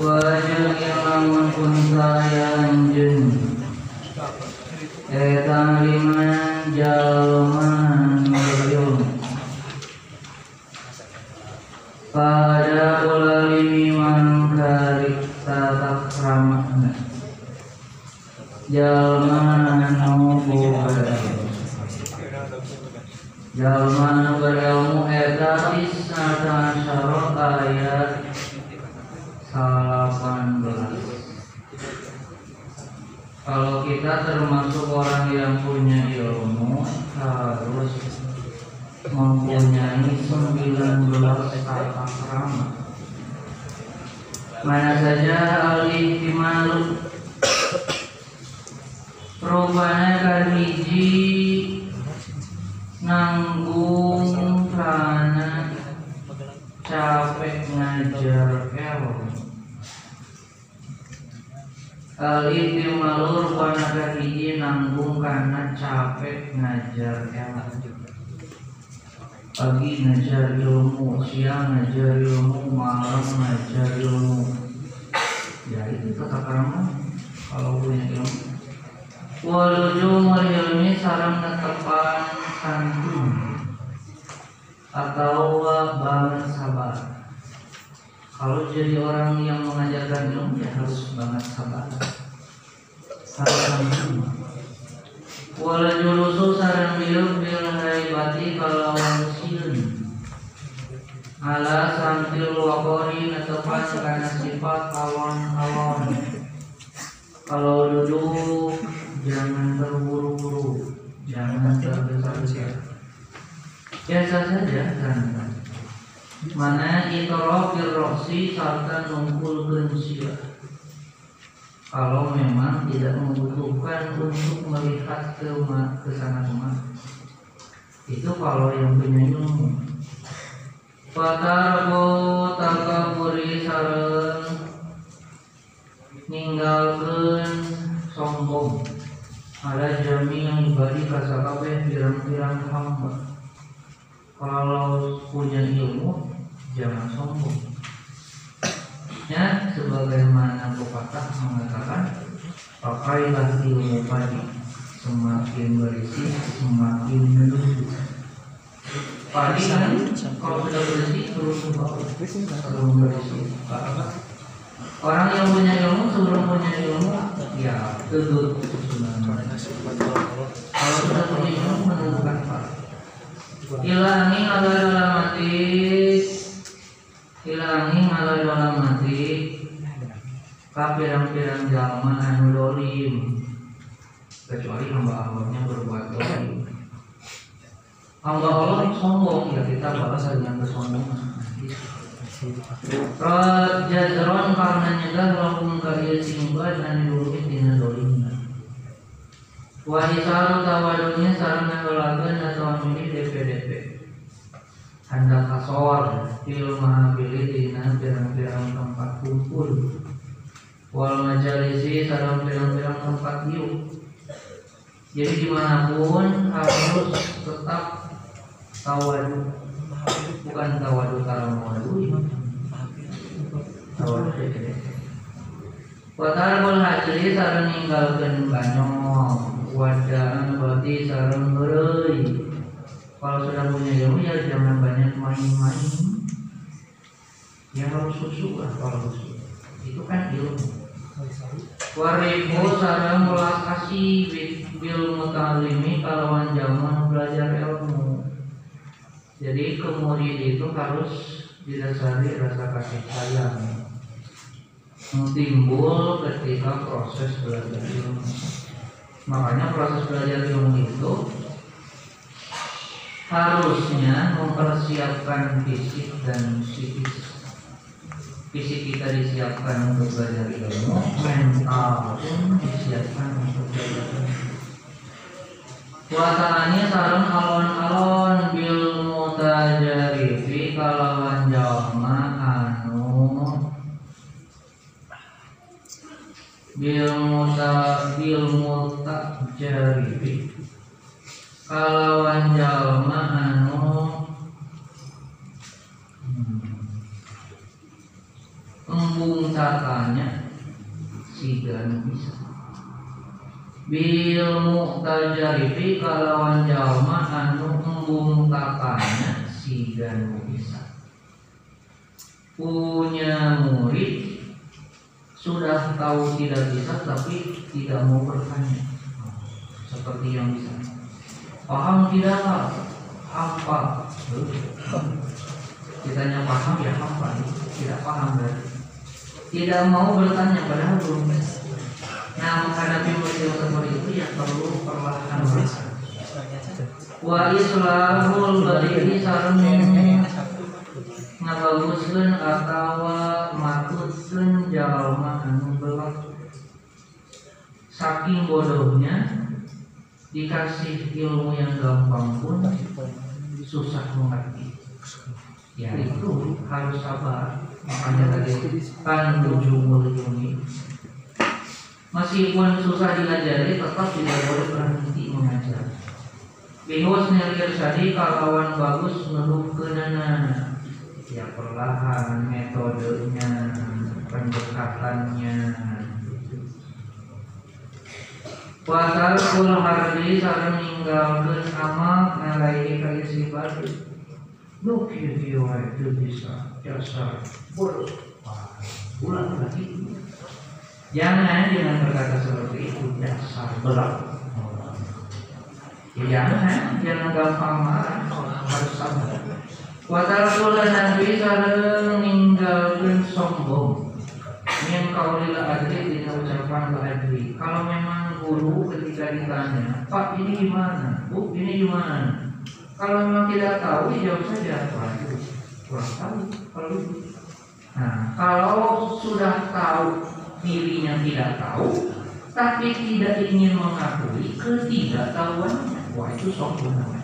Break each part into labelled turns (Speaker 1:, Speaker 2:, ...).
Speaker 1: Wajib lamun kunta yang jin. Eta liman jauh Saja santai. Mana itoro roksi serta nungkul gensia. Kalau memang tidak membutuhkan untuk melihat ke ke sana kemari. Itu kalau yang punya ilmu. Fatarbo takaburi sareng ninggalkan sombong ada jami yang ibadi kasa kabeh pirang-pirang hamba kalau punya ilmu jangan sombong. Ya sebagaimana pepatah mengatakan pakailah ilmu padi semakin berisi semakin menuju padi kan kalau sudah bersih terus terus berisi Orang yang punya ilmu sebelum punya ilmu ya teguh Kalau sudah punya ilmu menentukan apa? Hilangi ala dalam mati, hilangi ala dalam mati. Kapirang-pirang jalma anu dolim kecuali hamba-hambanya berbuat dolim. Hamba Allah sombong ya kita balas dengan kesombongan. Rajazron karena nyegah lakum karya simba dan diurut dina dolimna Wahisaru tawadunya sarang ngagolagan atau milih DPDP Hendak kasor Fil mahabili dina pirang-pirang tempat kumpul. Wal majalisi sarang pirang-pirang tempat yuk Jadi di mana pun harus tetap tawadu. Bukan tawadu mewadu tawadu Watarabul hajri sarang ninggalkan banyong Wadaan berarti sarang berei Kalau sudah punya ilmu ya jangan banyak main-main. Ya harus susu lah kalau susu. Itu kan ilmu. Waribu sarang ulah kasih bil mutalimi kalawan zaman belajar ilmu. Jadi kemudian itu harus didasari rasa kasih sayang. Timbul ketika proses belajar ilmu. Makanya proses belajar ilmu itu harusnya mempersiapkan fisik dan psikis. Fisik kita disiapkan untuk belajar ilmu, mental pun disiapkan untuk belajar ilmu. Watananya sarang alon-alon bil mutajarifi kalawan jalma bil muta bil mutajarifi kalawan jalma anu embung tatanya sigan bisa. Bil muqtajarifi kalawan jalma anu embung tatanya sigan bisa. Punya murid sudah tahu tidak bisa tapi tidak mau bertanya. Seperti yang bisa. Paham tidak apa? Ditanya paham ya hafal tidak paham berarti. Tidak mau bertanya padahal belum nah menghadapi murid seperti itu ya perlu perlahan. Wa islahul bari sareng ngabaguskeun atawa matutkeun jalma anu belak saking bodohnya dikasih ilmu yang gampang pun susah mengerti. Ya itu harus sabar. Makanya tadi kan ujungul ilmi meskipun susah diajari tetap tidak boleh berhenti mengajar. Bihus nelir sadi kalawan bagus menuh kenana ya perlahan metodenya pendekatannya Wasal kul hardi sareng ninggalkeun amal nalai kali sifat Nu kieu wae teu bisa dasar bodoh. Ulang lagi. Jangan dengan berkata seperti itu dasar berat. Jangan, jangan gampang marah, harus sabar. Watal kula nabi sareng ninggalkeun sombong. Min kaulil adri dina ucapan adri. Kalau memang guru ketika ditanya, Pak ini gimana? Bu ini gimana? Kalau memang tidak tahu, ya jawab saja. Waduh, kurang tahu itu. Nah, kalau sudah tahu dirinya tidak tahu, tapi tidak ingin mengakui ketidaktahuannya, wah itu sombong namanya.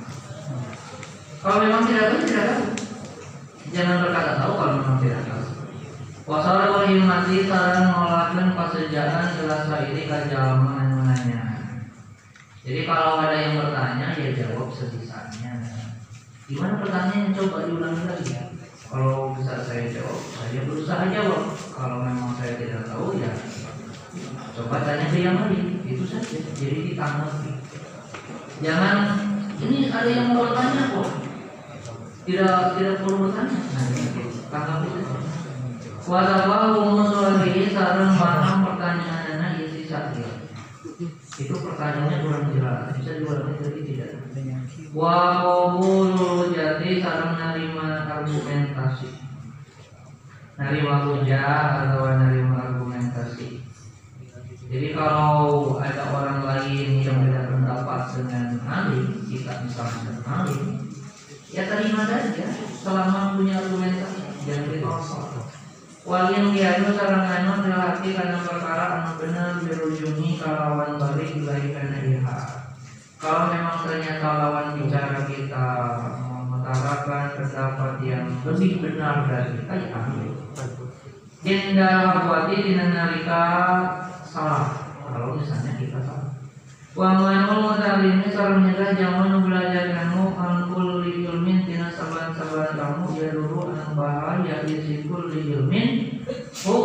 Speaker 1: Kalau memang tidak tahu, tidak tahu. Jangan berkata tahu kalau memang tidak tahu. Wasara mati sarang mengolahkan pasejaan jelas ini kajalma yang menanya. Jadi kalau ada yang bertanya, ya jawab sebisanya. Gimana pertanyaannya? Coba diulangi lagi ya. Kalau bisa saya jawab, saya berusaha jawab. Kalau memang saya tidak tahu, ya coba tanya ke yang lain. Itu saja. Jadi ditanggapi. Jangan ini ada yang mau bertanya kok. Tidak tidak perlu bertanya. Nah, tanggapi saja. Walaupun musuhi sarang pertanyaan anak isi sakit itu pertanyaannya kurang jelas. Bisa diulangi jadi tidak. Wa qabulu jadi sarang narima argumentasi. Narima hujah atau narima argumentasi. Jadi kalau ada orang lain yang beda pendapat dengan alim kita misalnya dengan alim ya terima saja selama punya argumentasi jangan ditolak Walin dianu sarang anu lelaki karena perkara anu benar dirujungi kalawan balik ilahi karena iha. Kalau memang ternyata lawan bicara kita mengutarakan pendapat yang lebih benar dari kita ya ambil. Jenda buati dina nalika salah. Kalau misalnya kita salah. Wa manul mutalimi sareng nyegah jangan belajar kamu angkul li ilmin tina saban-saban kamu ya dulu anu bahaya isikul li ilmin hu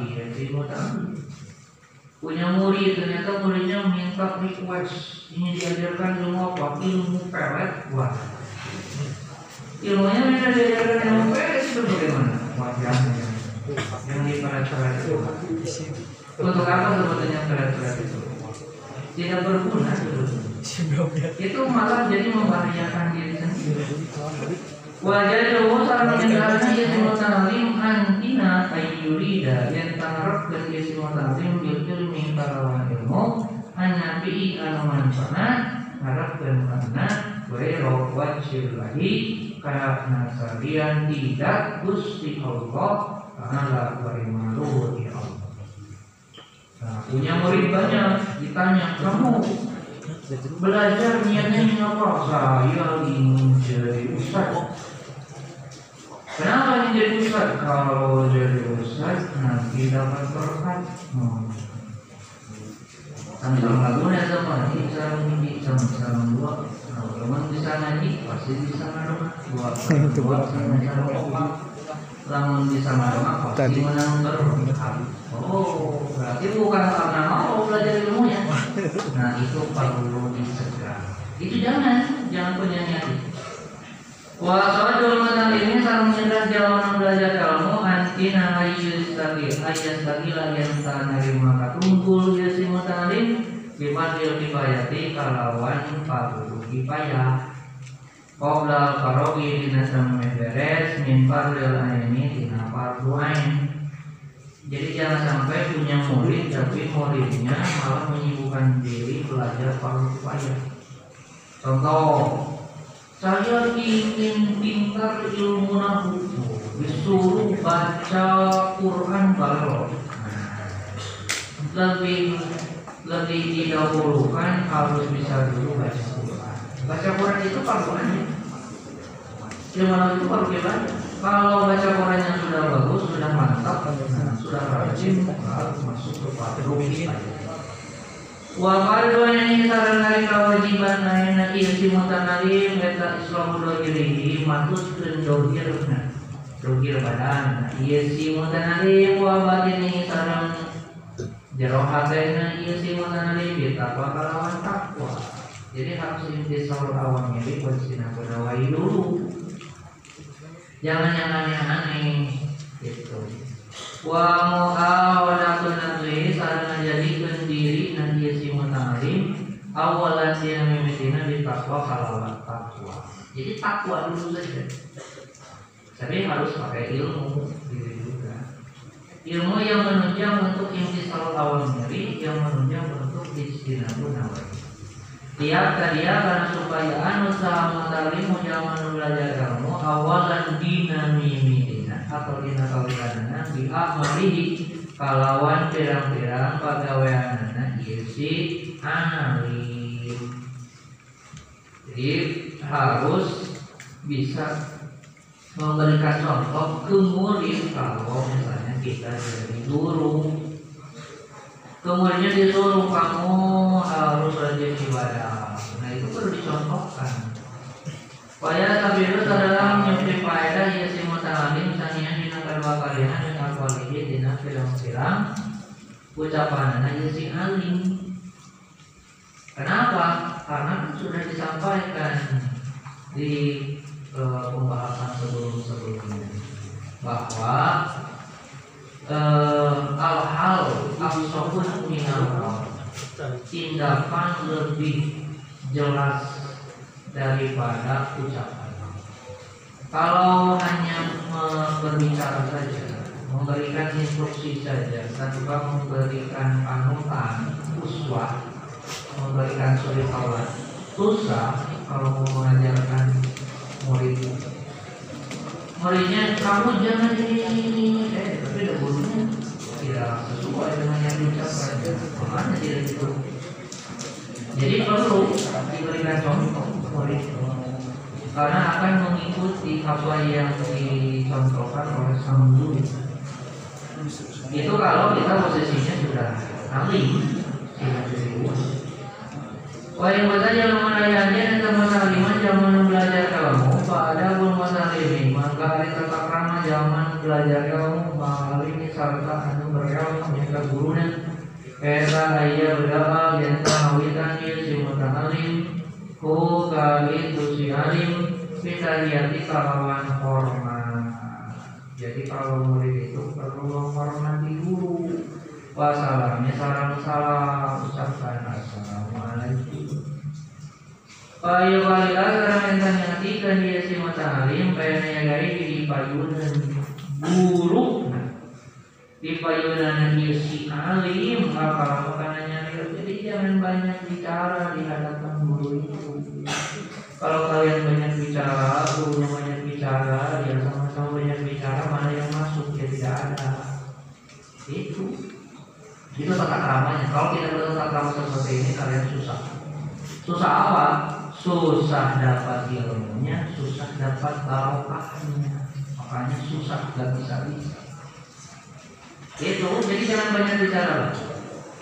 Speaker 1: iya si mutalim punya murid ternyata muridnya minta request. Ini diajarkan ilmu apa? Ilmu pelet. Wah. Ilmunya minta diajarkan ilmu pelet itu bagaimana? Wajahnya yang di pelet-pelet itu untuk apa sebetulnya pelet-pelet itu tidak berguna. Itu malah jadi membahayakan diri sendiri. Wajah sarang mengendalikan yaitu talim antina ayyurida yang tangarap dan yaitu talim bil ilmi kalawan ilmu hanya bi anu manfaat harap dan karena Wairo wajib lagi karena salian tidak gusti Allah karena la berimalu di Allah punya murid banyak ditanya kamu belajar niatnya ingin apa? Saya ingin jadi ustaz. Kenapa ingin jadi ustaz? Kalau jadi ustaz nanti dapat berkat. Sambil sama ini cara ini sama sama dua. Kalau teman bisa ngaji pasti bisa ngaji dua dua sama sama opak lamun bisa madong pasti
Speaker 2: Tadi.
Speaker 1: menang terus oh berarti bukan karena mau belajar ilmu ya? Nah itu perlu disegah itu jangan jangan punya niat itu. Wa sadul ini sareng nyegah jalan belajar ilmu antina hayyus tagi ayas tagi yang tak nerima katungkul ya si mutalim bimadil kifayati kalawan paruh kifayah Qobla karogi dina sama beres min fardil aini dina ain jadi jangan sampai punya murid tapi muridnya malah menyibukkan diri belajar fardu kifayah contoh saya ingin pintar ilmu nahu disuruh baca Quran balok lebih lebih didahulukan harus bisa dulu baca Quran. Baca Quran itu ain ilmu nahu itu kifayah kalau baca Quran yang sudah bagus sudah mantap nah, sudah rajin maka masuk ke fardu kifayah Wa fardu ini saran dari kewajiban ieu si mutanalim eta islamu dogirihi matuskeun dogirna dogir badan. Ieu si mutanalim wa jero hatena ieu si mutanalim bitaqwa kalawan takwa. Jadi harus intisal awam milik wajina berdawai dulu jangan yang aneh-aneh gitu. Wa muawalatun nafsi sarana jadikeun diri na ieu si mutalim awalan dina mimitina di takwa kalawan takwa jadi takwa dulu saja. Tapi harus pakai ilmu diri juga. Ilmu yang menunjang untuk intisal awal nyeri yang menunjang untuk istinabu nawai tiap kadia karena supaya anu saha mutalim zaman belajar ilmu awalan dina mimitina atau dina kawilanana bi amalihi kalawan pirang-pirang pagaweanana. Ieu si alim jadi harus bisa memberikan contoh ke murid kalau misalnya kita jadi guru. Kemudian disuruh kamu harus rajin ibadah nah itu perlu dicontohkan Waya tabiru adalah menyebut faedah ya si muta'alim sanian dina kedua kalian dan akwalihi dina pirang-pirang ucapan ya si alim Kenapa? Karena sudah disampaikan di eh, pembahasan sebelum-sebelumnya bahwa eh, hal-hal absolut minal tindakan lebih jelas daripada ucapan. Kalau hanya berbicara saja, memberikan instruksi saja, tanpa memberikan panutan, uswah, memberikan suri taulat, susah kalau mau mengajarkan murid. Muridnya kamu jangan ini eh tapi ada tidak sesuai dengan yang diucapkan, makanya tidak itu. Jadi perlu diberikan contoh karena akan mengikuti apa yang dicontohkan oleh sang guru. Itu kalau kita posisinya sudah ahli tidak serius. Wa yang menayanya dan teman zaman belajar kamu pada pun masalimin maka hari tata krama zaman belajar kamu malimi serta anu berilmu yang gurunya Kesa ayah berdoa yang tahawitan si Ku kali tu si alim Kita lihat kalawan hormat. Jadi kalau murid itu perlu menghormati guru. Wassalamnya salam salam Ucapkan assalamualaikum Payu kali sekarang yang nyatikan dia si muta'alim Bayarnya gari di payunan guru. Di payunan dia si alim apa? Makanannya jadi jangan banyak bicara di hadapan kalau kalian banyak bicara gurunya banyak bicara dia sama-sama banyak bicara mana yang masuk? Dia tidak ada. Itu. Itu tata keramanya kalau tidak ada tata krama seperti ini kalian susah. Susah apa? Susah dapat ilmunya susah dapat barokahnya makanya susah gak bisa bisa. Itu. Jadi jangan banyak bicara lah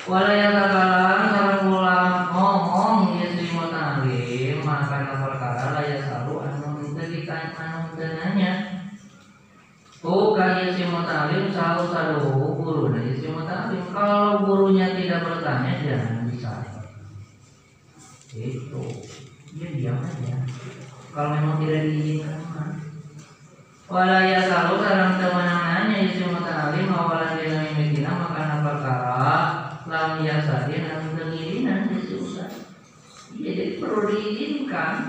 Speaker 1: wala yang kagalang sarang ulang. Ngomong ya ayah si mutalim selalu selalu guru dari si mutalim. Kalau gurunya tidak bertanya jangan bicara. Itu dia diam aja. Kalau memang tidak diizinkan mah. Walaya selalu sarang temanannya isi mutalim awalan dina mimitina makan perkara lam yasadin anu tengirinan isi usah. Iya jadi perlu diizinkan.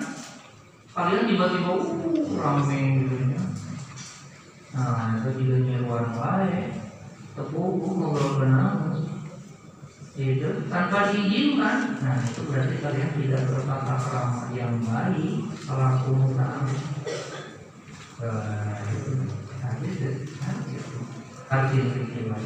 Speaker 1: Kalian tiba-tiba uh, rame gitu ya. Nah, itu juga nyeruan wae. Tepuk ngobrol kenal. Itu tanpa diizinkan. Nah, itu berarti kalian tidak bertata krama yang baik selaku mutalim. Nah, itu harus dipikirkan.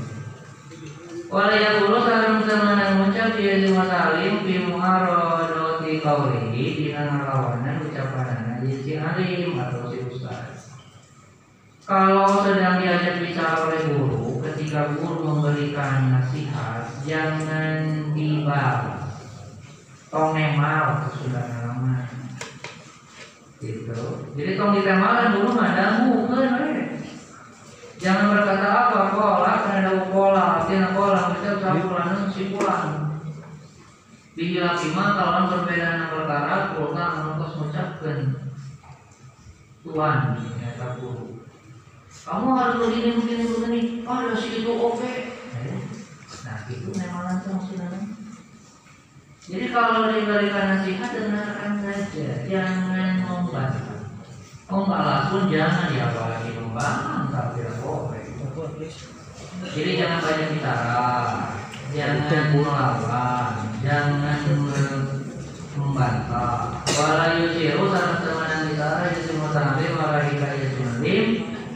Speaker 1: Wala yaqulu salam temenan ngucap dia lima salim fi muharadati qawlihi dina ngalawanan ucapanana si alim atau. Kalau sedang diajak bicara oleh guru, ketika guru memberikan nasihat, jangan dibalas. Tong nemal sudah lama. Gitu. Jadi tong ditemalan dulu dangu kan Jangan berkata apa pola karena ada pola, artinya pola kita satu lanun si pulang. Bila kima kalau berbeda perkara, kulta mengutus mengucapkan Tuhan, ya guru. Kamu harus begini begini begini. Oh, ada si itu oke. Nah, itu memang langsung sih Jadi kalau diberikan nasihat dengarkan saja, jangan membantah. Membalas pun jangan ya apalagi membantah tidak boleh. Jadi jangan banyak bicara, jangan melawan, jangan membantah. Wala yusiru sareng temenan bicara yusimu sampai wala hikaya sulim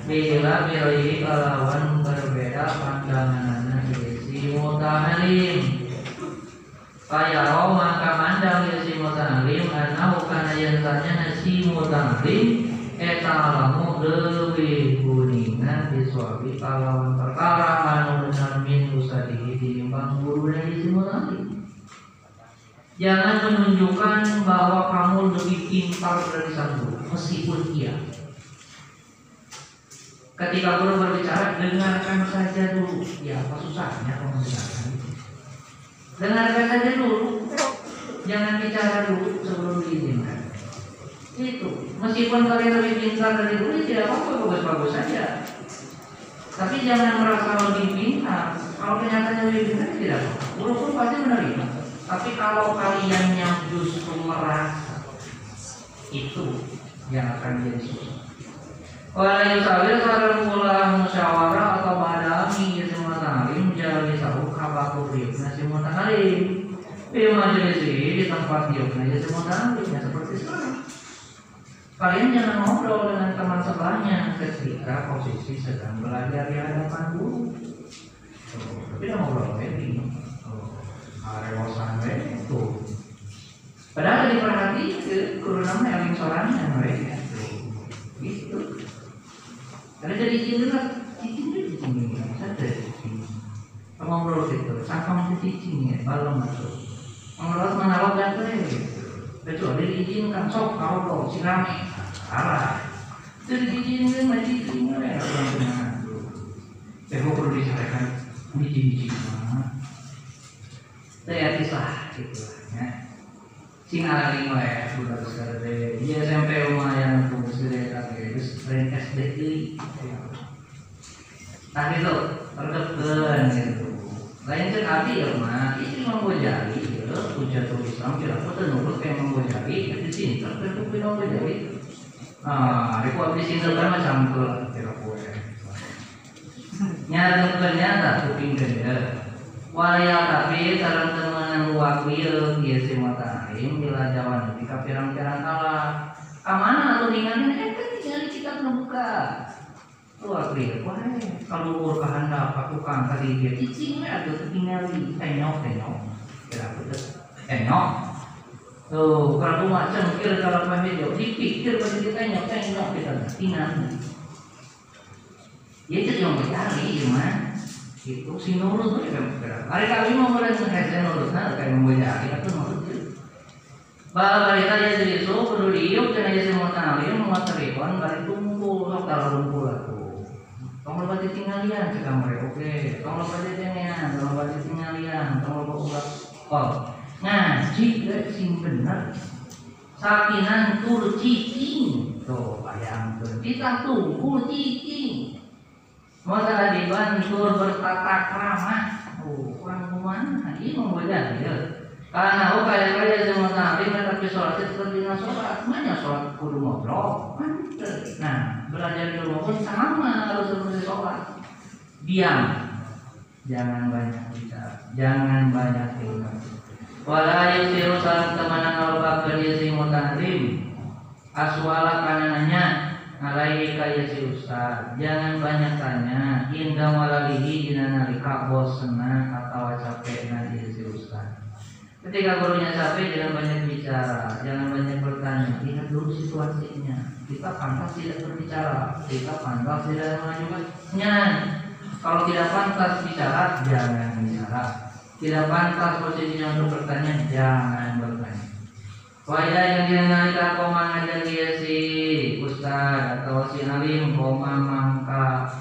Speaker 1: bila biroyi kalawan berbeda pandangan isi mutahalim Kaya roh maka mandang isi mutahalim Anahu kana yang tanya nasi mutahalim Eta alamu lebih kuningan Disuabi kalawan perkara Anu min usadihi Dilimbang guru dan isi mutahalim Jangan menunjukkan bahwa kamu lebih pintar dari sang guru Meskipun iya Ketika guru berbicara, dengarkan saja dulu. Ya, apa susahnya kalau mendengarkan? Dengarkan saja dulu. Jangan bicara dulu sebelum diizinkan. Itu. Meskipun kalian lebih pintar dari guru, tidak apa-apa, bagus-bagus saja. Tapi jangan merasa lebih pintar. Kalau kenyataannya lebih pintar, tidak apa-apa. Guru pun pasti menerima. Tapi kalau kalian yang justru merasa itu yang akan jadi susah. Wala yusawir sarang mula musyawarah atau badami semua talim menjalani sahu kabaku riukna semua talim. Di majelis di tempat diukna ya semua talimnya seperti sekarang. Kalian jangan ngobrol dengan teman sebelahnya ketika posisi sedang belajar di hadapan guru. Oh, tapi tidak ngobrol lagi. Arewosan itu. Padahal diperhati ke namanya yang sorangan mereka. Gitu. Karena jadi izin kan, izin itu izin ada izin. Ngobrol gitu, sangka masih izin ya, balon masuk. Ngobrol mana lo gak gitu. Kecuali diizinkan sok kalau lo si rame, salah. Jadi diizinkan masih izin ya, orang benar. Ya kok perlu disampaikan izin-izin mana? Saya kisah gitu ya. Sing ya, sudah besar deh. Dia SMP lumayan tuh besar tapi terus tren SD Nah itu terkepen gitu. Lain kan abi ya mah, itu mau ya, puja tuh Islam kira aku tuh nurut kayak mau bojali, di sini terkepen mau bojali. Ah, aku abis itu kan macam tuh kira kue. Nyata ternyata kuping gede. Waya tapi sarang teman wakil dia si matarim bila jawan ketika pirang-pirang kalah. Kamana atau ninganin eh kan tinggal kita membuka. Tuh wakil, wah kalau ur kehendak aku kang tadi dia cicing ya ada tinggal tenyok tenyok. Kira tuh tenyok. Tuh kalau macam kira kalau pahit jauh dipikir pasti kita tenyok tenyok kita tinggal. Ya itu yang bercari gimana? Itu si nurut tuh ya bergerak. Hari kami mau mulai menghese nurut, nah kayak membaca kita tuh nurut itu. Bahwa kita ya jadi so perlu diiuk dan aja semua mau terikon balik tumpul sok kalau tumpul aku. tong loba ditinggalian cek mereka oke. Tong loba ditinggalian tong loba ditinggalian tong loba ulah oh ngaji ge sing bener. Sakinan tur cicing tuh bayangkeun kita tunggu cicing Masa dibantur bertata krama? Oh, kurang kumana Ini membedah ya? Karena oh kayak kaya sama nabi Tapi sholat itu dina sholat. Mana sholat? Kudu ngobrol Nah belajar di rumah pun sama Harus seperti sholat. Diam. Jangan banyak bicara. Jangan banyak tinggal Wala yusiru salam temanan al-bakar yasi mutahrim Aswala kanananya alaihi kaya si ustaz. Jangan banyak tanya. Indah walalihi dina nalika bosenna atau capek nanti si ustaz. Ketika gurunya capek jangan banyak bicara. Jangan banyak bertanya. Lihat dulu situasinya. Kita pantas tidak berbicara. Kita pantas tidak mengajukan. Kalau tidak pantas bicara jangan bicara. Tidak pantas posisinya untuk bertanya jangan bertanya Wajah yang dia nalika koma ngajar dia si ustad atau si alim koma mangka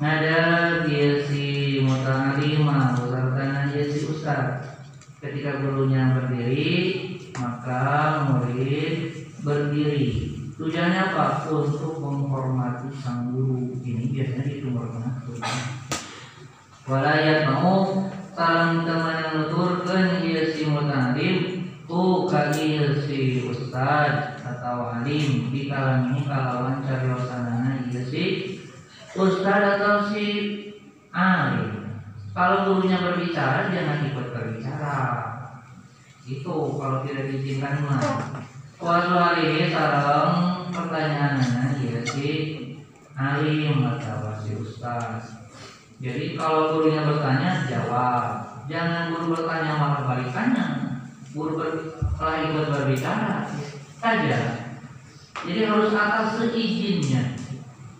Speaker 1: ngajar dia si mutalima beserta dia si ustad. Ketika gurunya berdiri maka murid berdiri. Tujuannya apa? Untuk menghormati sang guru. Ini biasanya ditumorkan Walayat mau salam teman yang nuturkan dia si mutalim tu kali si ustad atau alim di kalam ini kalawan cariosanana iya si ustad atau si alim? Kalau gurunya berbicara jangan ikut berbicara. Itu kalau tidak diizinkan mah. Wasu hari sarang pertanyaannya iya si alim atau si ustad jadi kalau gurunya bertanya jawab. Jangan guru bertanya malah balikannya guru telah ikut berbicara saja. Jadi harus atas seizinnya.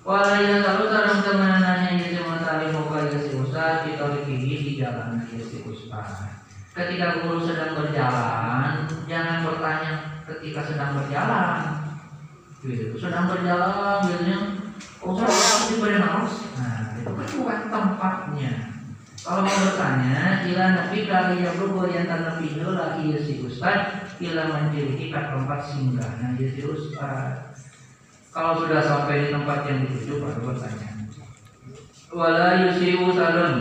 Speaker 1: Walaya tahu sarang temanannya Yesi Matali Muka Yesi Ustaz kita tinggi di jalan Yesi Ustaz. Ketika guru sedang berjalan, jangan bertanya ketika sedang berjalan. Gitu. Sedang berjalan, biasanya Ustaz diberi harus. Nah, itu kan bukan tempatnya. Kalau mau bertanya, ila nabi kali yang berbuat yang tanah video lagi ya si ustad, ila menjadi kat tempat singgah. Nah ya si ustad. Kalau sudah sampai di tempat yang dituju, baru bertanya. Wala yusiu salun.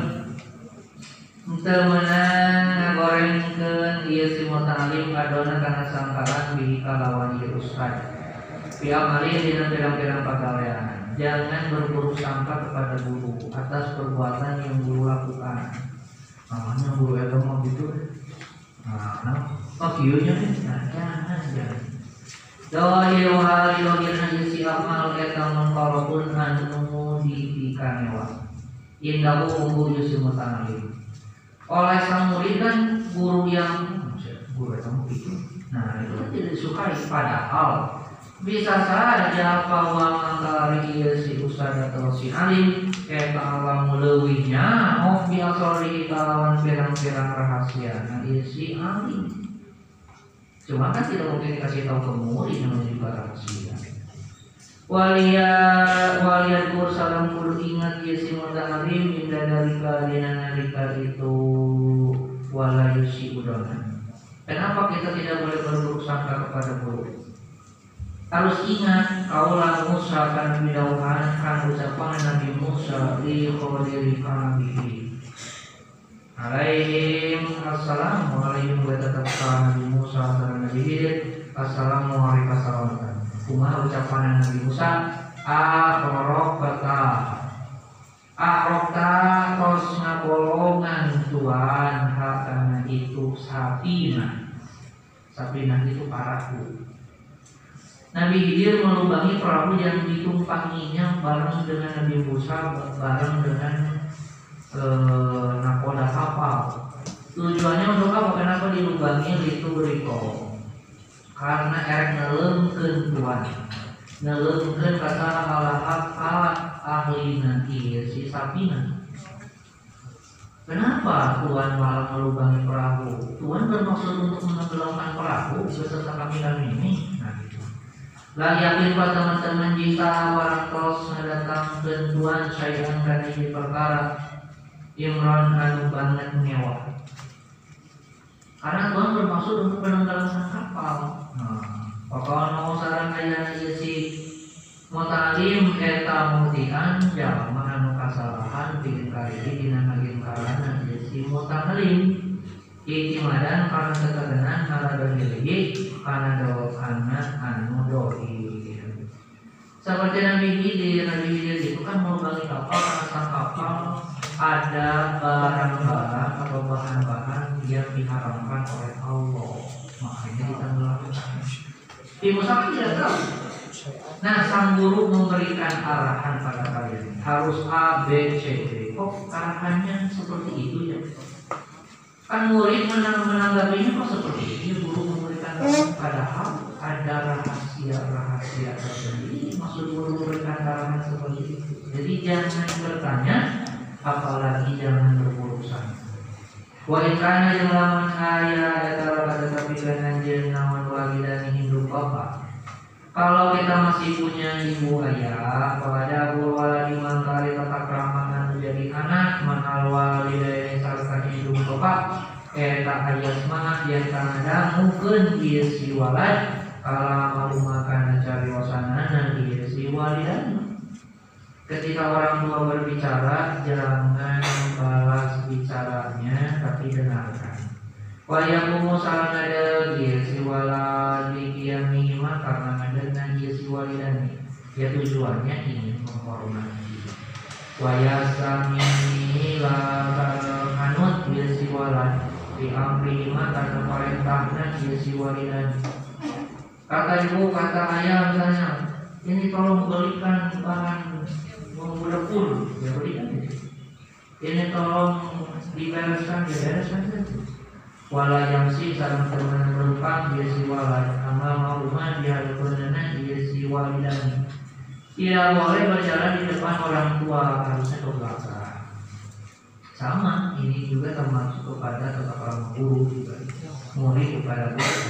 Speaker 1: Untuk menang ngagorengkeun ieu si mutalim adona kana sangkaran bihi kalawan ieu ustad. Pihak malih dina pirang-pirang pagawean jangan berburuk sangka kepada guru atas perbuatan yang guru lakukan. Namanya guru itu mau gitu. Nah, nah, oh kieunya nah, jangan jangan. Dohiru hari dohirna si amal eta mengkolopun anu dipikanewa. Indahu umbu yusi mutanalim. Oleh sang murid kan guru yang guru itu itu. Nah itu kan tidak disukai padahal bisa saja bahwa antara ia si ustad atau si alim kata alam mulewihnya oh biasori kalawan pirang-pirang rahasia. Nah ia si alim. Cuma kan tidak mungkin dikasih tahu ke murid yang juga rahasia. Walia walia kur salam kur ingat ia si mutaharim indah dari kalian nalika itu wala yusi udona kenapa kita tidak boleh berburuk sangka kepada guru harus ingat kaulah Musa akan didauhan kan ucapan Nabi Musa di khodiri kanabihi alaihim assalamu alaihim wa Nabi Musa dan Nabi Hidir. Assalamualaikum warahmatullahi wabarakatuh. Ucapan Nabi Musa. Akrok kata akrokta tos ngapolongan Tuhan. Hakana itu sapina sapina itu paraku Nabi Khidir melubangi perahu yang ditumpanginya bareng dengan Nabi Musa bareng dengan e, nakoda kapal. Tujuannya untuk apa? Kenapa dilubangi itu riko? Karena erek ngelengkeun Tuhan. Ngelengkeun kata alahat alat ahli nanti si sapina. Kenapa Tuhan malah melubangi perahu? Tuhan bermaksud untuk menenggelamkan perahu beserta kami kami ini. Lah yakin pak teman-teman jika orang tos mendatangkan Tuhan saya karena di perkara Imran anu banget mewah. Karena Tuhan bermaksud untuk penenggelaman kapal. Nah, pokoknya mau saran kaya si Mutalim eta mutian jalma anu kasalahan bikin kali dina ngagin kalana iya si mutalim Ikimadan karena ketegangan ala diri karena doa anak anu doi. Seperti Nabi Hidir Nabi Hidir itu kan mau balik kapal karena sang kapal ada barang-barang atau bahan-bahan yang diharamkan oleh Allah. Makanya ditenggelamkan di Musa kan tidak tahu. Nah sang guru memberikan arahan pada kalian. Harus A B C D. Kok arahannya seperti itu ya kan murid menang menanggapinya kok seperti ini? Guru memberikan padahal ada rahasia-rahasia tersendiri. Maksud guru memberikan arahan seperti itu jadi jangan bertanya apalagi jangan berurusan wa ikana yang lamun aya eta pada tapi dengan jeung naon walidan hidup bapak kalau kita masih punya ibu ayah pada abu waladi mangkali tetap ramah menjadi anak manal walidain sarta bapak eta ayat semangat yang kana mungkin dia si walad kala malu makan cari wasanana dia si walidan ketika orang tua berbicara jangan balas bicaranya tapi dengarkan. Wayakumu salam ada dia si waladi kiami karena dengan dia si walidani ya tujuannya ingin menghormati. Wayasami la kanut walad di amri karena perintahnya dia si walidani kata ibu kata ayah misalnya ini tolong belikan bahan membudak pun ya belikan ini tolong dibereskan dibereskan saja wala yang si sarang teman berumpang dia si wala ama rumah dia hadapan dia si walidani tidak boleh berjalan di depan orang tua. Harusnya ke belakang sama ini juga termasuk kepada tetap guru juga murid kepada guru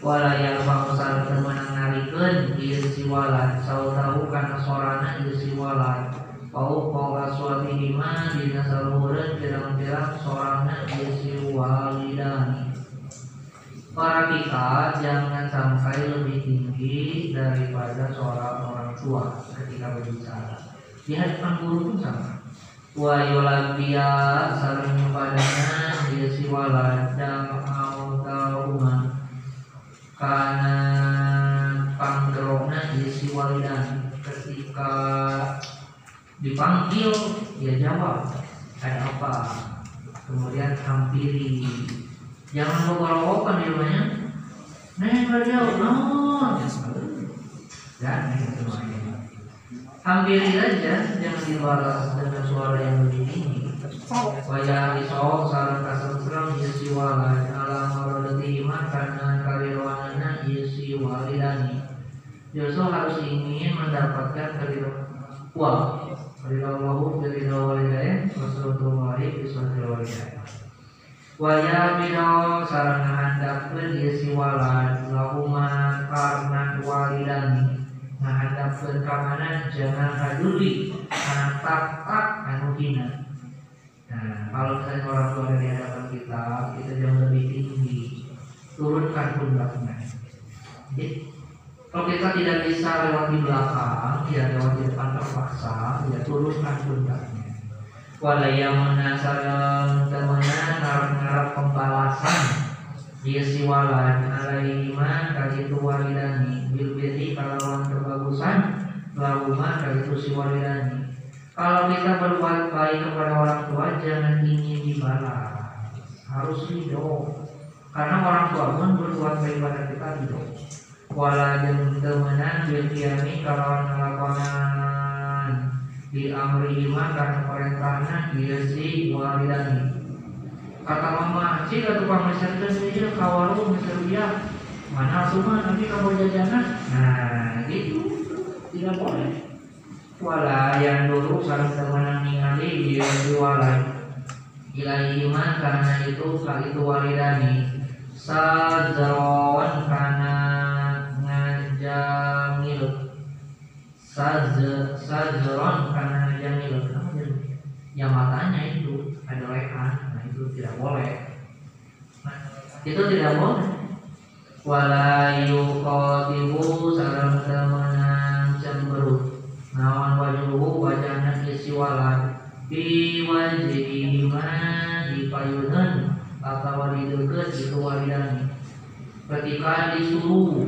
Speaker 1: wala yang sarang teman narikeun dia si wala tahu tahu karena sorana dia si wala Pau pau aswati lima dina saluran pirang-pirang sorangna isi walidani. Para kita jangan sampai lebih tinggi daripada seorang orang tua ketika berbicara. Di hadapan guru pun sama. Wa yulabia saling padana isi walad dan autauma karena panggerona isi walidani ketika dipanggil dia jawab ada apa? Kemudian hampiri jangan bawa-bawa di rumahnya neng beliau non dan semuanya hampiri saja jangan dibalas dengan suara yang lebih tinggi. Wajah risau salam kasar serang yesi walad ala marodati iman karena kariwanana yesi walidani Yusuf harus ingin mendapatkan Wah, Ridallahu biridha walidain Wasulutullahi biswatil walidain Waya bidau sarang si walad lahuma karena walidani ngahandapkeun ka mana jangan haduli kana tak anu hina Nah, kalau misalnya orang tua dari hadapan kita, kita jauh lebih tinggi, turunkan pundaknya. Jadi, kalau kita tidak bisa lewat di belakang, ya lewat di depan terpaksa, ya turunkan pundaknya. Walaya menasaran temenan ngarap-ngarap pembalasan dia si walad alaihima kali itu walidani bil kalau kebagusan lahuma kali itu si walidani kalau kita berbuat baik kepada orang tua jangan ingin dibalas, harus ridho. Karena orang tua pun berbuat baik pada kita ridho. Wala jeung temenan kiami kalau ngelakonan di amri iman karena perintahnya si walidani. Kata mama, jika tukang meser itu kawalu meser dia mana semua nanti kamu jajanan. Nah, gitu. Tidak boleh. Wala yang dulu sarang teman ningali dia jualan. Ilahi iman karena itu kali itu walidani. Sajawan karena ngajak saze sazeron karena jamil yang matanya itu ada lekan itu tidak boleh. Itu tidak boleh. Wala yuqatibu sareng temenan cemberut nawan wajuhu wajahna isi walat fi wajhi di payunan atau di deket itu walidani ketika disuruh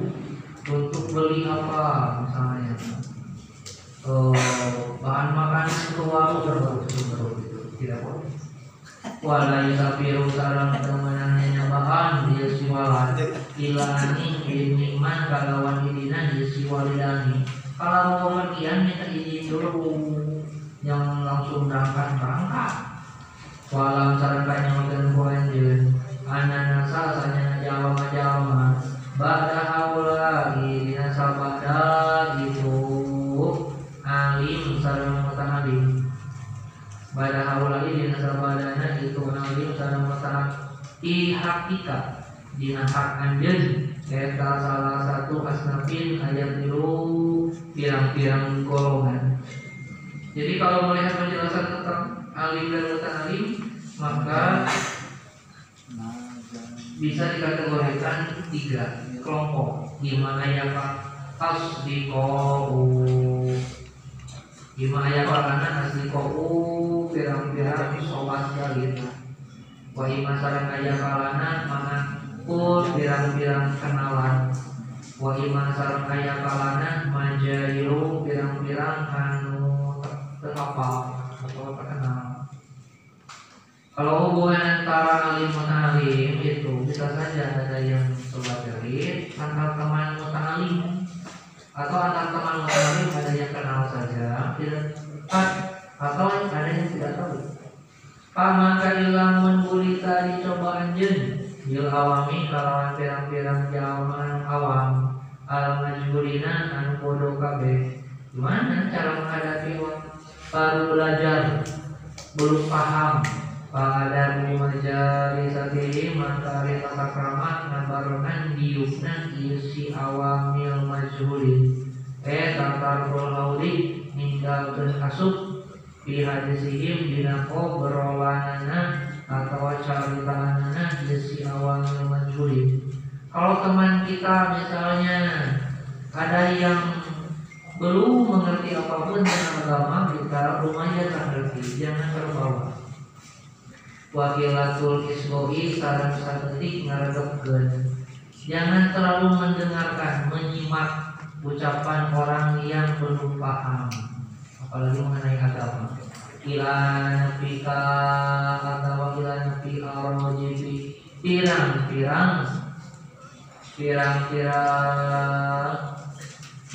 Speaker 1: untuk beli apa misalnya. Oh, bahan makanan ke warung tidak boleh wala yusafiru sarang temenannya bahan dia siwalan ilani man kalawan idina dia siwalidani kalau pergian minta izin dulu. Yang langsung berangkat berangkat. Walam sarang kanya dan poenjen anak nasa sanya jalma bada sarang mata ihakika. Dina hak anjeun eta salah satu asnafin ayat itu pirang-pirang golongan. Jadi kalau melihat penjelasan tentang alim dan mata alim maka bisa dikategorikan tiga kelompok. Di mana yang asdiqohu di mana ya karena asdiqohu pirang-pirang sobat galin wa ima sareng aya kalana mana pun pirang-pirang kenalan. Wa ima sareng aya kalana majairu pirang-pirang anu terhafal atau terkenal. Kalau hubungan antara alim mutalim itu bisa saja ada yang sobat elit antar teman mutalim atau antar teman mutalim ada yang kenal saja tidak dekat atau ada yang tidak tahu. Pamaka ilang menggulita dicoba anjen. Bil awami kalawan pirang-pirang jaman awam. Al majburina anu bodoh kabe Gimana cara menghadapi baru belajar. Belum paham. Pada majari satiri matahari tata krama nabaronan diukna isi awamil majhulin eh tatar hauli ninggalkeun asup fi hadisihim dina berolahanana atau caritanana isi awamil majhulin kalau teman kita misalnya ada yang belum mengerti apa pun tentang agama kita rumahnya tak ngerti jangan terbawa. Wakilatul isboi sarang sadetik ngaredepkeun jangan terlalu mendengarkan menyimak ucapan orang yang belum paham apalagi mengenai agama. Ila nafika atau ila nafika rojibi pirang-pirang pirang-pirang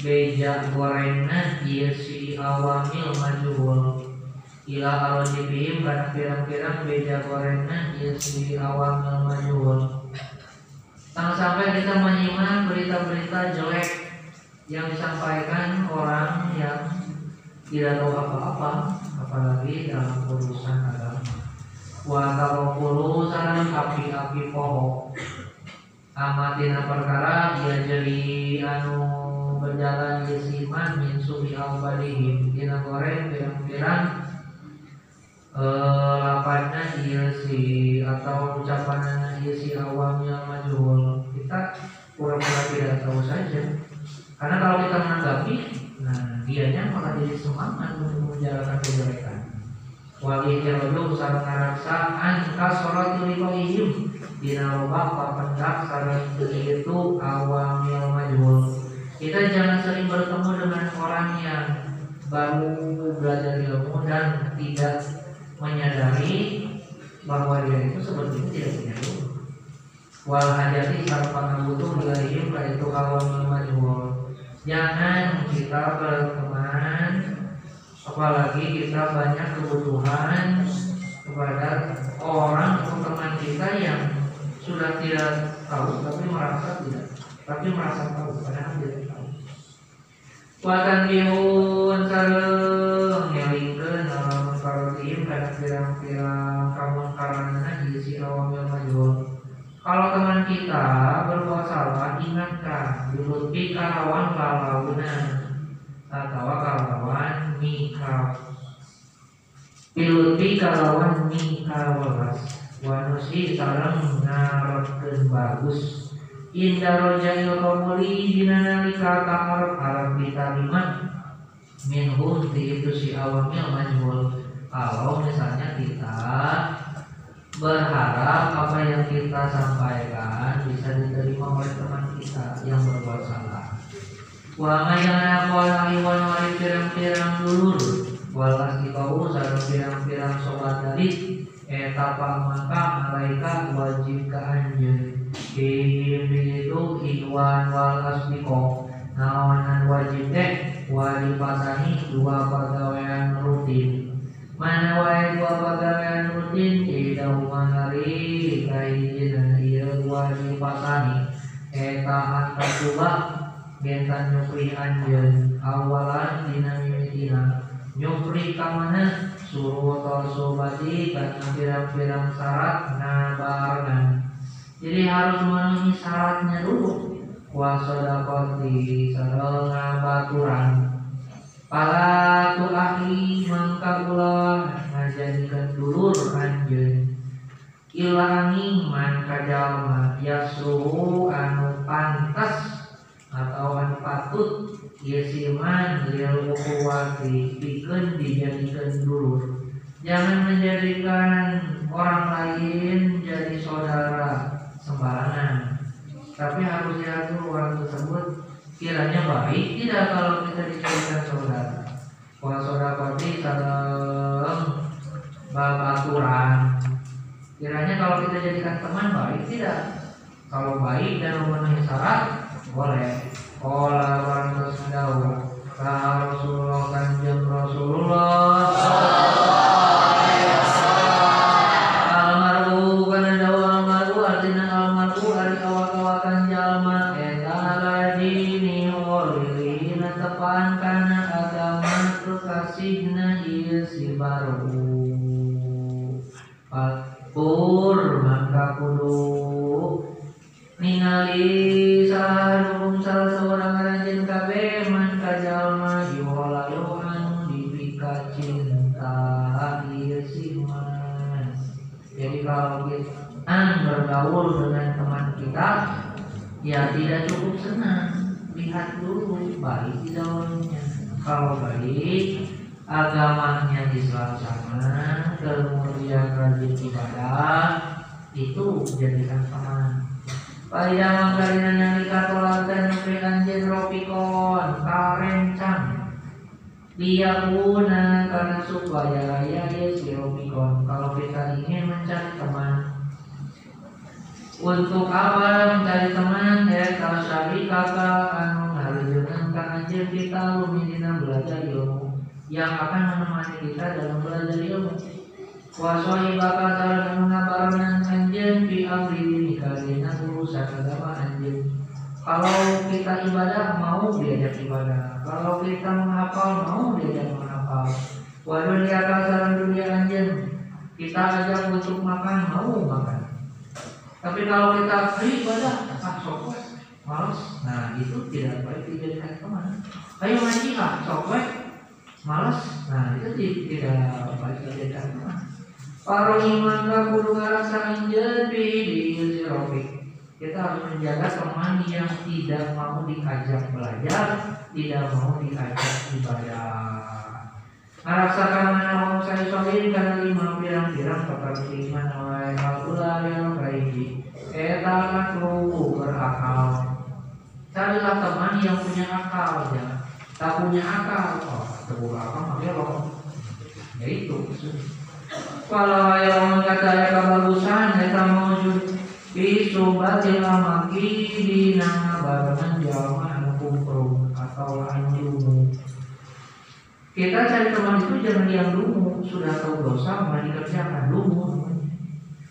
Speaker 1: beja gorengna ieu si awamil majhul ila arojibihim karena pirang-pirang beja gorengna ieu si awamil majhul Jangan sampai kita menyimak berita-berita jelek yang disampaikan orang yang tidak tahu apa-apa, apalagi dalam urusan agama. Wa tawakkulu sareng api-api poho. Amatina perkara dia jadi anu berjalan yesiman min suhi awbalihim dina goreng pirang-pirang eh, lapatnya iya si atau ucapan iya si awamnya majul kita pura-pura tidak tahu saja karena kalau kita menanggapi dianya jadi semangat untuk menjalankan kejelekan wali jalu sareng ngaraksaan kasolatul liqaihim dina loba papendak sareng itu awamil majul kita jangan sering bertemu dengan orang yang baru belajar ilmu dan tidak menyadari bahwa dia itu itu tidak punya ilmu. Wal hajati sarpa butuh ilaihim itu awal majhul. Jangan kita berteman apalagi kita banyak kebutuhan kepada orang atau teman kita yang sudah tidak tahu tapi merasa tidak tapi merasa tahu padahal tidak tahu. Watan bihun sareng nyalingkeun alamun karotim kana pirang-pirang kamun karana isi awamil. Kalau teman kita berbuat salah, ingatkan, dilutfi kalawan lalauna. atau kalawan mika piluti kalawan mika welas wanusi sarang ngarepkeun bagus. Indah rojail kamuli dina nalika kamar arab diterima minhum di itu si awamil majmul. Kalau misalnya kita berharap apa yang kita sampaikan bisa diterima oleh teman kita yang berbuat salah. Wa mayana qala iwan wali pirang-pirang dulur. Walas dikau sareng pirang-pirang sobat dari eta maka malaikat wajib ke anjeun. Itu iwan walas dikau nawanan wajib teh wali pasani dua pegawaian rutin mana wae dua pegawaian rutin tidak hari kain ieu wali pasani eta anta coba gentan nyupri anjeun awalan dina mimitina nyupri ka mana suruh sobati karena pirang-pirang syarat nabarengan jadi harus memenuhi syaratnya dulu. Wasodakoti sareng ngabaturan Para tu ahli mangka ulah ngajadikeun dulur anjeun ilangi man kajalma yasruhu anu pantas atau anu patut yasiman lil ukuwati pikeun dijadikan dulur. Jangan menjadikan orang lain jadi saudara sembarangan. Tapi harus diatur orang tersebut kiranya baik tidak kalau kita dijadikan saudara. Wa sodakoti salam bab aturan. Kiranya kalau kita jadikan teman baik tidak? Kalau baik dan memenuhi syarat boleh. Olah orang terus mendahulu Rasulullah kanjeng Rasulullah lihat dulu baik di dalamnya. Kalau baik agamanya sama kemudian rajin ibadah itu jadikan teman. Pada mangkalina nalika tolatan nepi anjeun ropikon karencang dia guna karena supaya ya ya si kalau kita ingin mencari teman. Untuk apa? Mencari teman ya kalau syari ngarujukan anjir kita lumidina belajar ilmu yang akan menemani kita dalam belajar ilmu Wasoi bakal sarang mengabaran anjir di amri ini kalina urusan agama anjir kalau kita ibadah mau diajak ibadah. Kalau kita menghafal mau diajak menghafal. Waduh dia sarang dunia anjir kita ajak untuk makan mau makan. Tapi kalau kita beribadah, ah sok malas. Nah itu tidak baik dijadikan teman. Ngaji lah, sok malas. Nah itu tidak baik dijadikan teman. Para iman kudu ngarasa jadi di. Kita harus menjaga teman yang tidak mau diajak belajar, tidak mau diajak ibadah. Merasakan mana saya solim karena lima pirang-pirang kata iman awal al yang baik Eta makruh berakal Carilah teman yang punya akal ya. Tak punya akal Oh, terburu akal makanya loh Ya itu Kalau yang kata ya kebagusan Eta mewujud Bisubatil amaki Dina barengan jalma anu kumprung Atau anu kita cari teman itu jangan yang dulu sudah tahu dosa malah dikerjakan? Dulu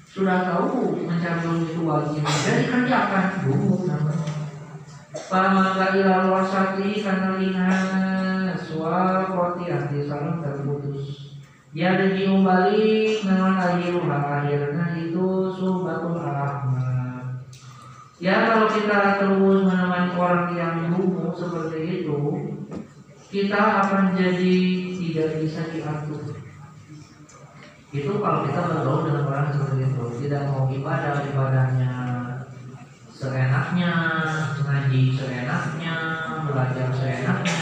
Speaker 1: sudah tahu mencari itu wajib jadi kerjakan. Dulu namanya Pamangga ilal wasati karena lihat suara koti hati saling terputus. Dia pergi kembali memang akhirnya akhirnya itu subatul rahmat ya kalau kita terus menemani orang yang dulu. Seperti itu kita akan jadi tidak bisa diatur. Itu kalau kita bergaul dengan orang seperti itu, tidak mau ibadah ibadahnya seenaknya, ngaji seenaknya, belajar seenaknya.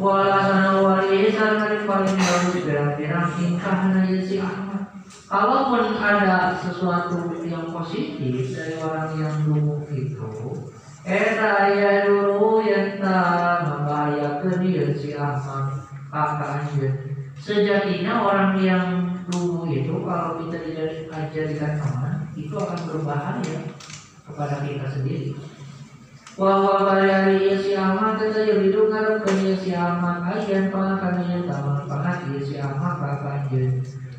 Speaker 1: Walasana wali sangat paling bagus berang-berang tingkah si Ahmad. Kalaupun ada sesuatu yang positif dari orang yang dulu itu, Eta ya dulu yang tak membahayakan dia si Ahmad kakak anjir. Sejatinya orang yang dulu itu kalau kita dijadikan teman itu akan berbahaya kepada kita sendiri. Bahwa dari si Ahmad kita jadi dengar ke si Ahmad ayan pengakan yang taman pangat si Ahmad kakak anjir.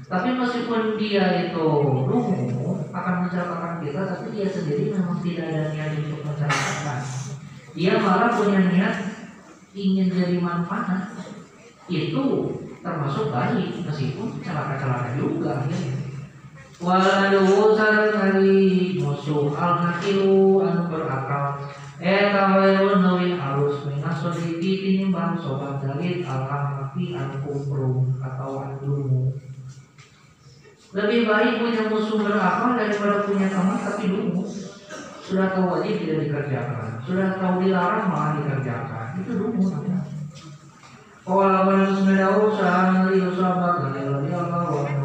Speaker 1: Tapi meskipun dia itu dungu akan mencelakakan kita, tapi dia sendiri memang tidak ada niat untuk mencelakakan. Dia malah punya niat ingin jadi manfaat. Itu termasuk baik meskipun celaka-celaka juga ya. Walau dari musuh lebih baik punya musuh berakal daripada punya teman tapi dungu. Sudah tahu wajib tidak dikerjakan, sudah tahu dilarang malah dikerjakan. Itu dungu namanya. Li usabat dan ilahi Allah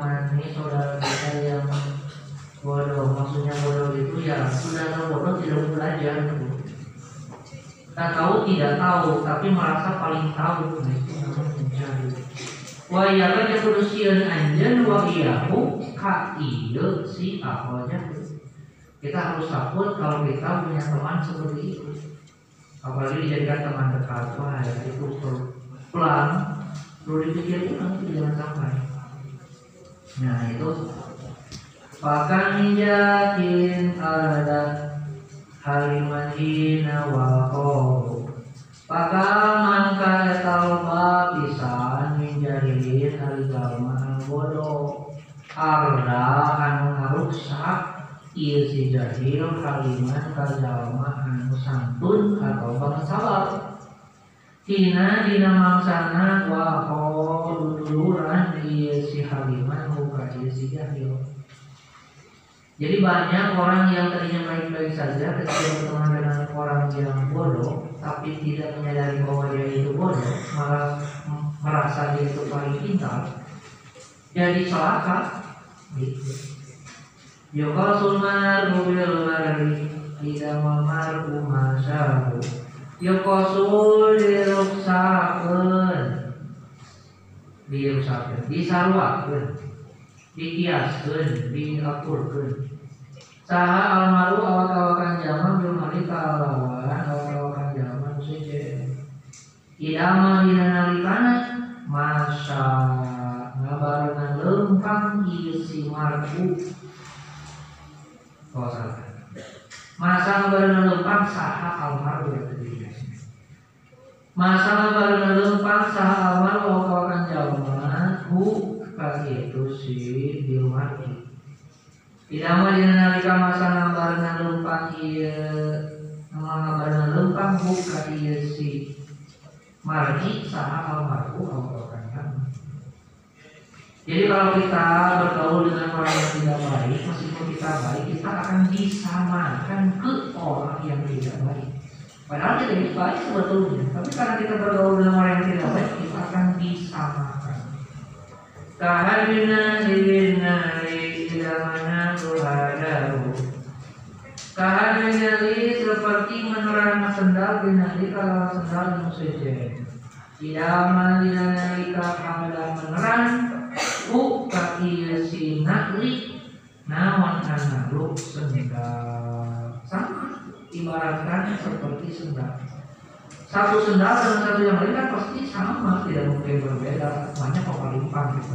Speaker 1: menemani saudara kita yang bodoh Maksudnya bodoh itu ya tahu bodoh tidak belajar. Tak tahu tidak tahu tapi merasa paling tahu. Nah itu namanya jahli Wa iya kan ketudusian anjen wa iyahu iya si aja Kita harus takut kalau kita punya teman seperti itu. Apalagi dijadikan teman dekat, wah itu pelan, perlu dipikir nanti jangan sampai. Nah itu. Pakan yakin ada haliman hina wa Pakaman ka tauba pisan min jahilin hari jalma anu bodoh arda anu ngarusak ieu si jahil kalimat ka jalma anu santun atau banget sabar Tina dina mangsana wa duluran ieu si haliman ieu si jahil jadi banyak orang yang tadinya baik-baik saja ketika berteman dengan orang yang bodoh, tapi tidak menyadari bahwa dia itu bodoh, malah merasa dia itu paling pintar, jadi celaka. Gitu. Yokosul maru bil mari tidak memaru masahu. Yokosul diruksakeun, diruksakeun, disarwakeun, dikiaskeun, diaturkeun. Saha almaru awak-awakan zaman hari kalawan awak-awakan zaman seje Idama dina nalikana masa ngabarengan lempang ieu si marku Oh salah Masa ngabarengan lempang saha almaru ya tadi Masa ngabarengan lempang saha almaru awak-awakan zaman hu kaki itu si Bilmarki Idama dina nalika masa barengan lempang iya Nama barengan lempang buka iya si Marji saha almarhum almarhum Jadi kalau kita bergaul dengan orang yang tidak baik Meskipun kita baik Kita akan disamakan ke orang yang tidak baik Padahal kita ini baik sebetulnya. Tapi karena kita bergaul dengan orang yang tidak baik Kita akan disamakan. Kahadina dibina ila mana tuhadahu Kahadina li seperti menerang sendal binali kalau sendal musejen Ila dina nalika kamala menerang. U kaki si nakli Nawan analuk sendal. Sama ibaratkan seperti sendal. Satu sendal dengan satu yang lain kan pasti sama tidak mungkin berbeda banyak kepalipan gitu.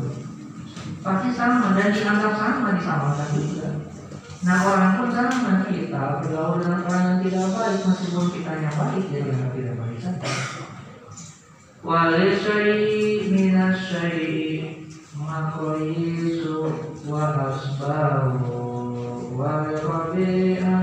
Speaker 1: Pasti sama dan dianggap sama disamakan juga. Nah orang pun sama kita bergaul dengan orang yang tidak baik meskipun kita yang baik jadi yang tidak baik saja. Walisai minasai makoyisu wa asbahu wa rabi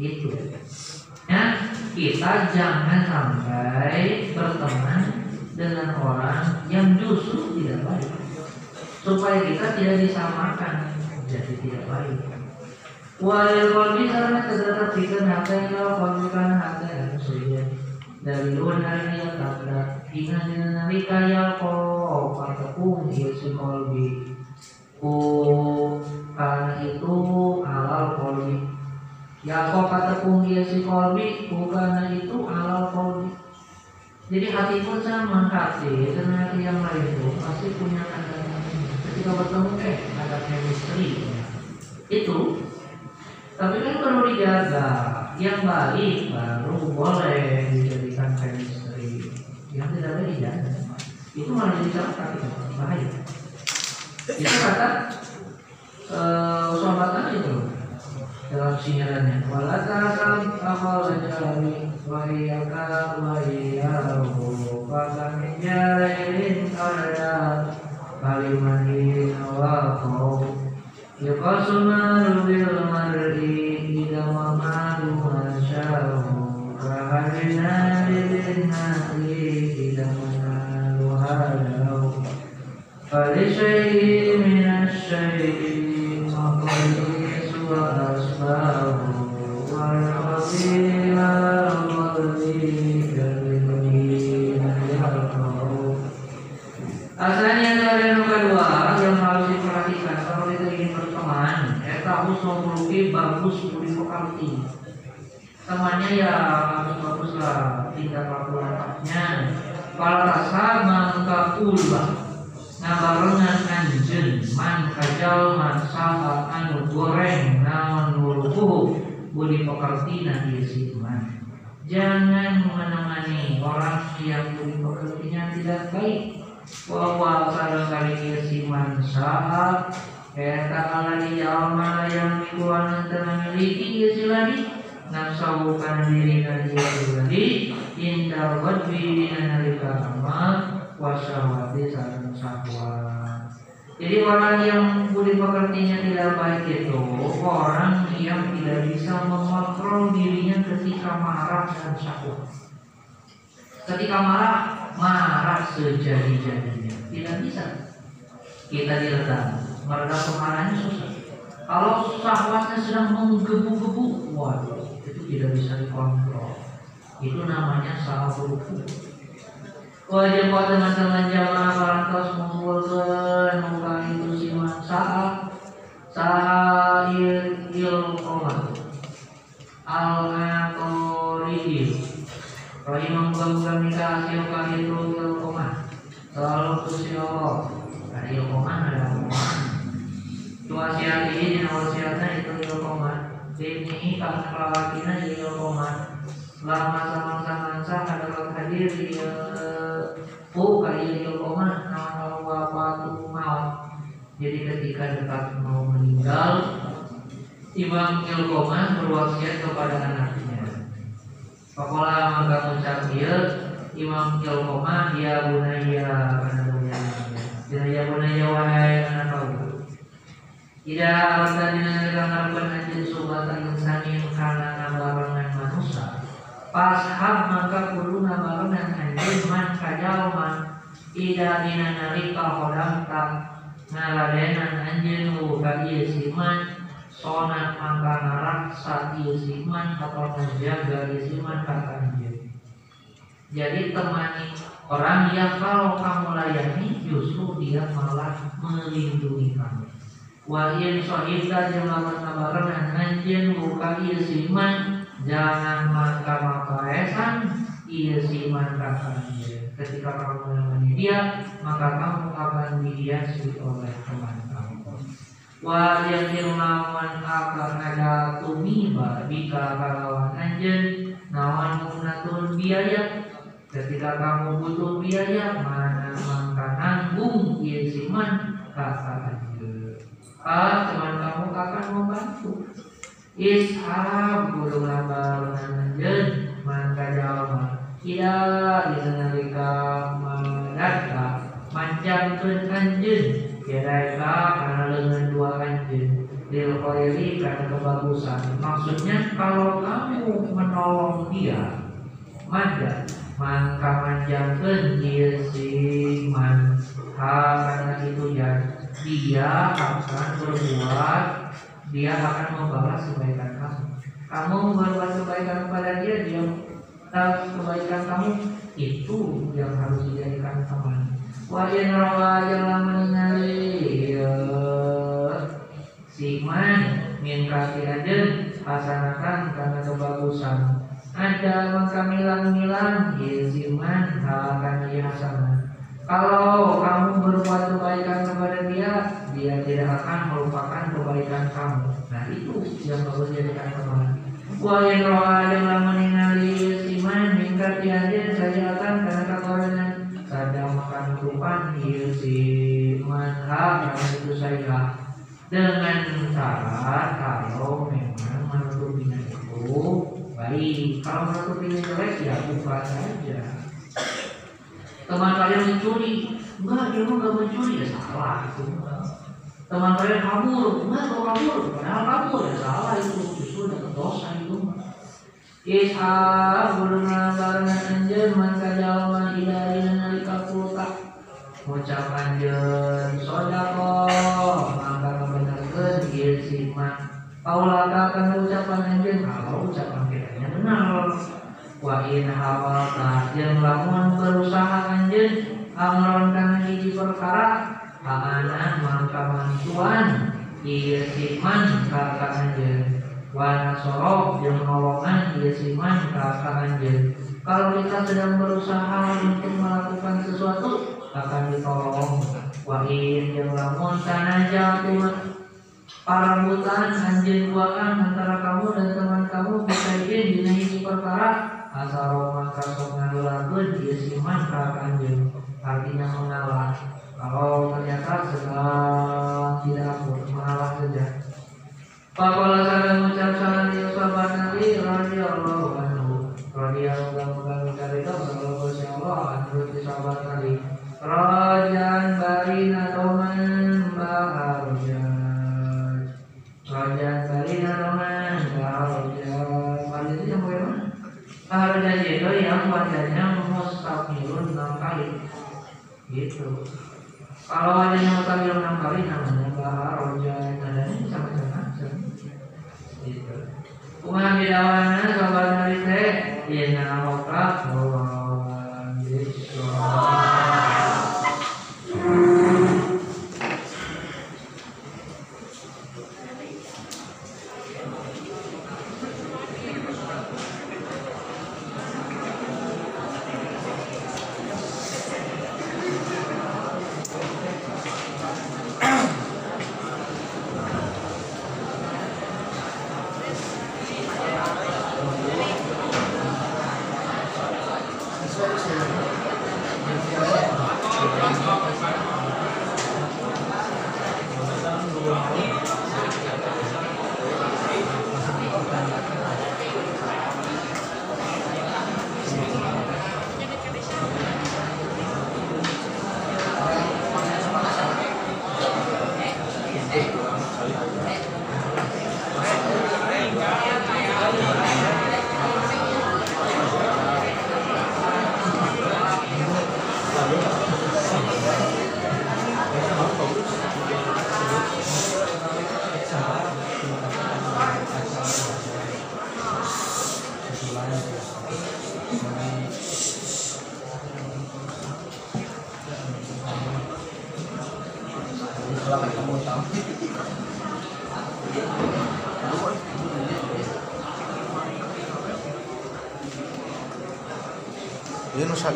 Speaker 1: Gitu. Ya, kita jangan sampai berteman dengan orang yang justru tidak baik. Supaya kita tidak disamakan jadi tidak baik. Wal qalbi karena terdapat pikiran hati yang karena hati yang saja dari luar dari yang tabrak ingat nabi kaya kau patakung ya si qalbi ku karena itu alal qalbi ya kau patakung ya si qalbi ku karena itu alal qalbi jadi hati pun sama hati dan hati yang lain itu pasti punya kadar ketika bertemu eh ada chemistry. Itu tapi kan perlu dijaga. Yang baik baru boleh dijadikan chemistry. Yang tidak baik dijaga. Itu malah jadi celaka bahaya itu kata itu dalam sinyalannya wala ta'lam akhal jami wa iyaka wa iyahu faka min jahilin arya kalimani nawaqau yuqasu maru bil mar'i ida wa maru masyahu kaharina bilin nari Asalnya dari yang kedua yang harus diperhatikan kalau kita ingin berteman, kita harus memiliki bagus budi pekerti. Temannya ya bagus lah tingkat laku lengkapnya. Kalau rasa mangka pula ngabarengan anjen man kajal man saha anu goreng naon budi pekerti nanti. Jangan menemani orang yang budi pekertinya tidak baik. Bahwa kali siman saat Eta alani jalma yang ikuan memiliki siladi Nafsahukan diri dan diri Indah wadbi nalika amal Wasyawati sarang sahwa Jadi orang yang budi pekertinya tidak baik itu Orang yang tidak bisa mengontrol dirinya ketika marah dan syahwat Ketika marah marah sejadi-jadinya. Tidak bisa. Kita diredam meredam kemarahannya susah. Kalau syahwatnya sedang menggebu-gebu waduh itu tidak bisa dikontrol. Itu namanya sahabuku wajib buat teman-teman jamaah parantos mengumpulkan muka itu siman saat sahil il al aqorihim kalau imam bukan minta hasil kali itu il koma selalu kusi Allah ada il koma ada koma itu wasiat ini dan wasiatnya itu il ini karena kelakina il koma sama-sama adalah hadir di pu kali il koma nama wafatu maut jadi ketika dekat mau meninggal Imam Ilkoma berwasiat kepada anaknya Pakola maka mengucap dia Imam Jalkoma ya bunaya karena bunaya Ya ya bunaya wahai anak kau Tidak alasan dengan melakukan anjing subatan insanin Pashab maka kudu nabarangan anjing man kajalman Ida dina nalika hodam tak ngaladenan anjing buka iya siman. Sonat maka naraksa siman. Atau menjaga siman kata anjir jadi temani Orang yang kalau kamu layani justru dia malah melindungi kamu. Wa in sohibda yang lawan kabaran anjen buka iya siman jangan maka maka esan iya siman kakaknya. Ketika kamu menemani dia maka kamu akan dihiasi oleh teman kamu. Wa yang lawan akan ada tumiba bika kalawan anjen nawan munatun biaya Ketika kamu butuh biaya, mana maka nanggung ia siman kata aja. Ah, teman kamu akan membantu. Ishab guru labar nanjen maka jawab. Ida dinalika madaka manjangkeun anjeun kira-kira karena lengan dua anjeun lil karena kebagusan. Maksudnya kalau kamu menolong dia, maka maka manjangkeun ieu si man karena itu ya dia akan berbuat dia akan membalas kebaikan kamu. Kamu berbuat kebaikan kepada dia dia tahu kebaikan kamu. Itu yang harus dijadikan teman. Wa in rawa yang ningali si man min kasih aja pasanakan karena kebagusan. Ada maka milang-milang Yeziman akan ia sama Kalau kamu berbuat kebaikan kepada dia Dia tidak akan melupakan kebaikan kamu. Nah itu yang bagus jadikan teman Wa yang roha yang lama ningali Yeziman Hingga tiada saya akan karena kabarnya Sedang makan kerupan Yeziman ha Karena itu saya. Dengan syarat Kalau memang menutupinya itu baik. Kalau menutupinya jelek ya buka saja teman kalian mencuri. Enggak dia mah nggak mencuri. Ya salah itu teman kalian kabur. Enggak kalau kabur padahal kabur. Ya salah itu. Justru dapat dosa itu Ishak belum barengan anjeun maka jalma ilahi nalika kulta. Ucap anjeun sodako. Maka kebenaran ieu siman Paulaka akan ucapan anjeun kalau ucapan kiranya benar wa in hawalta yang lamun berusaha anjeun amron kana hiji perkara aana mangka mantuan ieu siman ka anjeun wa nasoro yang nolongan ieu siman ka anjeun kalau kita sedang berusaha untuk melakukan sesuatu akan ditolong. Wa in yang lamun tanaja para hutan anjing buangan antara kamu dan teman kamu bisa dina hiji perkara asal maka sok ngalakeun dia siman ka anjing artinya mengalah kalau ternyata sedang tidak akur mengalah saja Pakola sada mengucap salam di sahabat Nabi radhiyallahu anhu radhiyallahu anhu itu sallallahu alaihi Allah anhu di sahabat Nabi Rajan barina toman baharujan Raja kali narongan Raja Kali itu yang bagaimana? Raja itu yang wajahnya mustaqilun enam kali Gitu. Kalau wajahnya mustaqilun enam kali namanya Raja Nadanya bisa macam-macam Gitu. Kumah bidawana Sobat dari teh Ina hokak Bahwa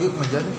Speaker 1: Bismillah
Speaker 2: Dia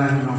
Speaker 3: la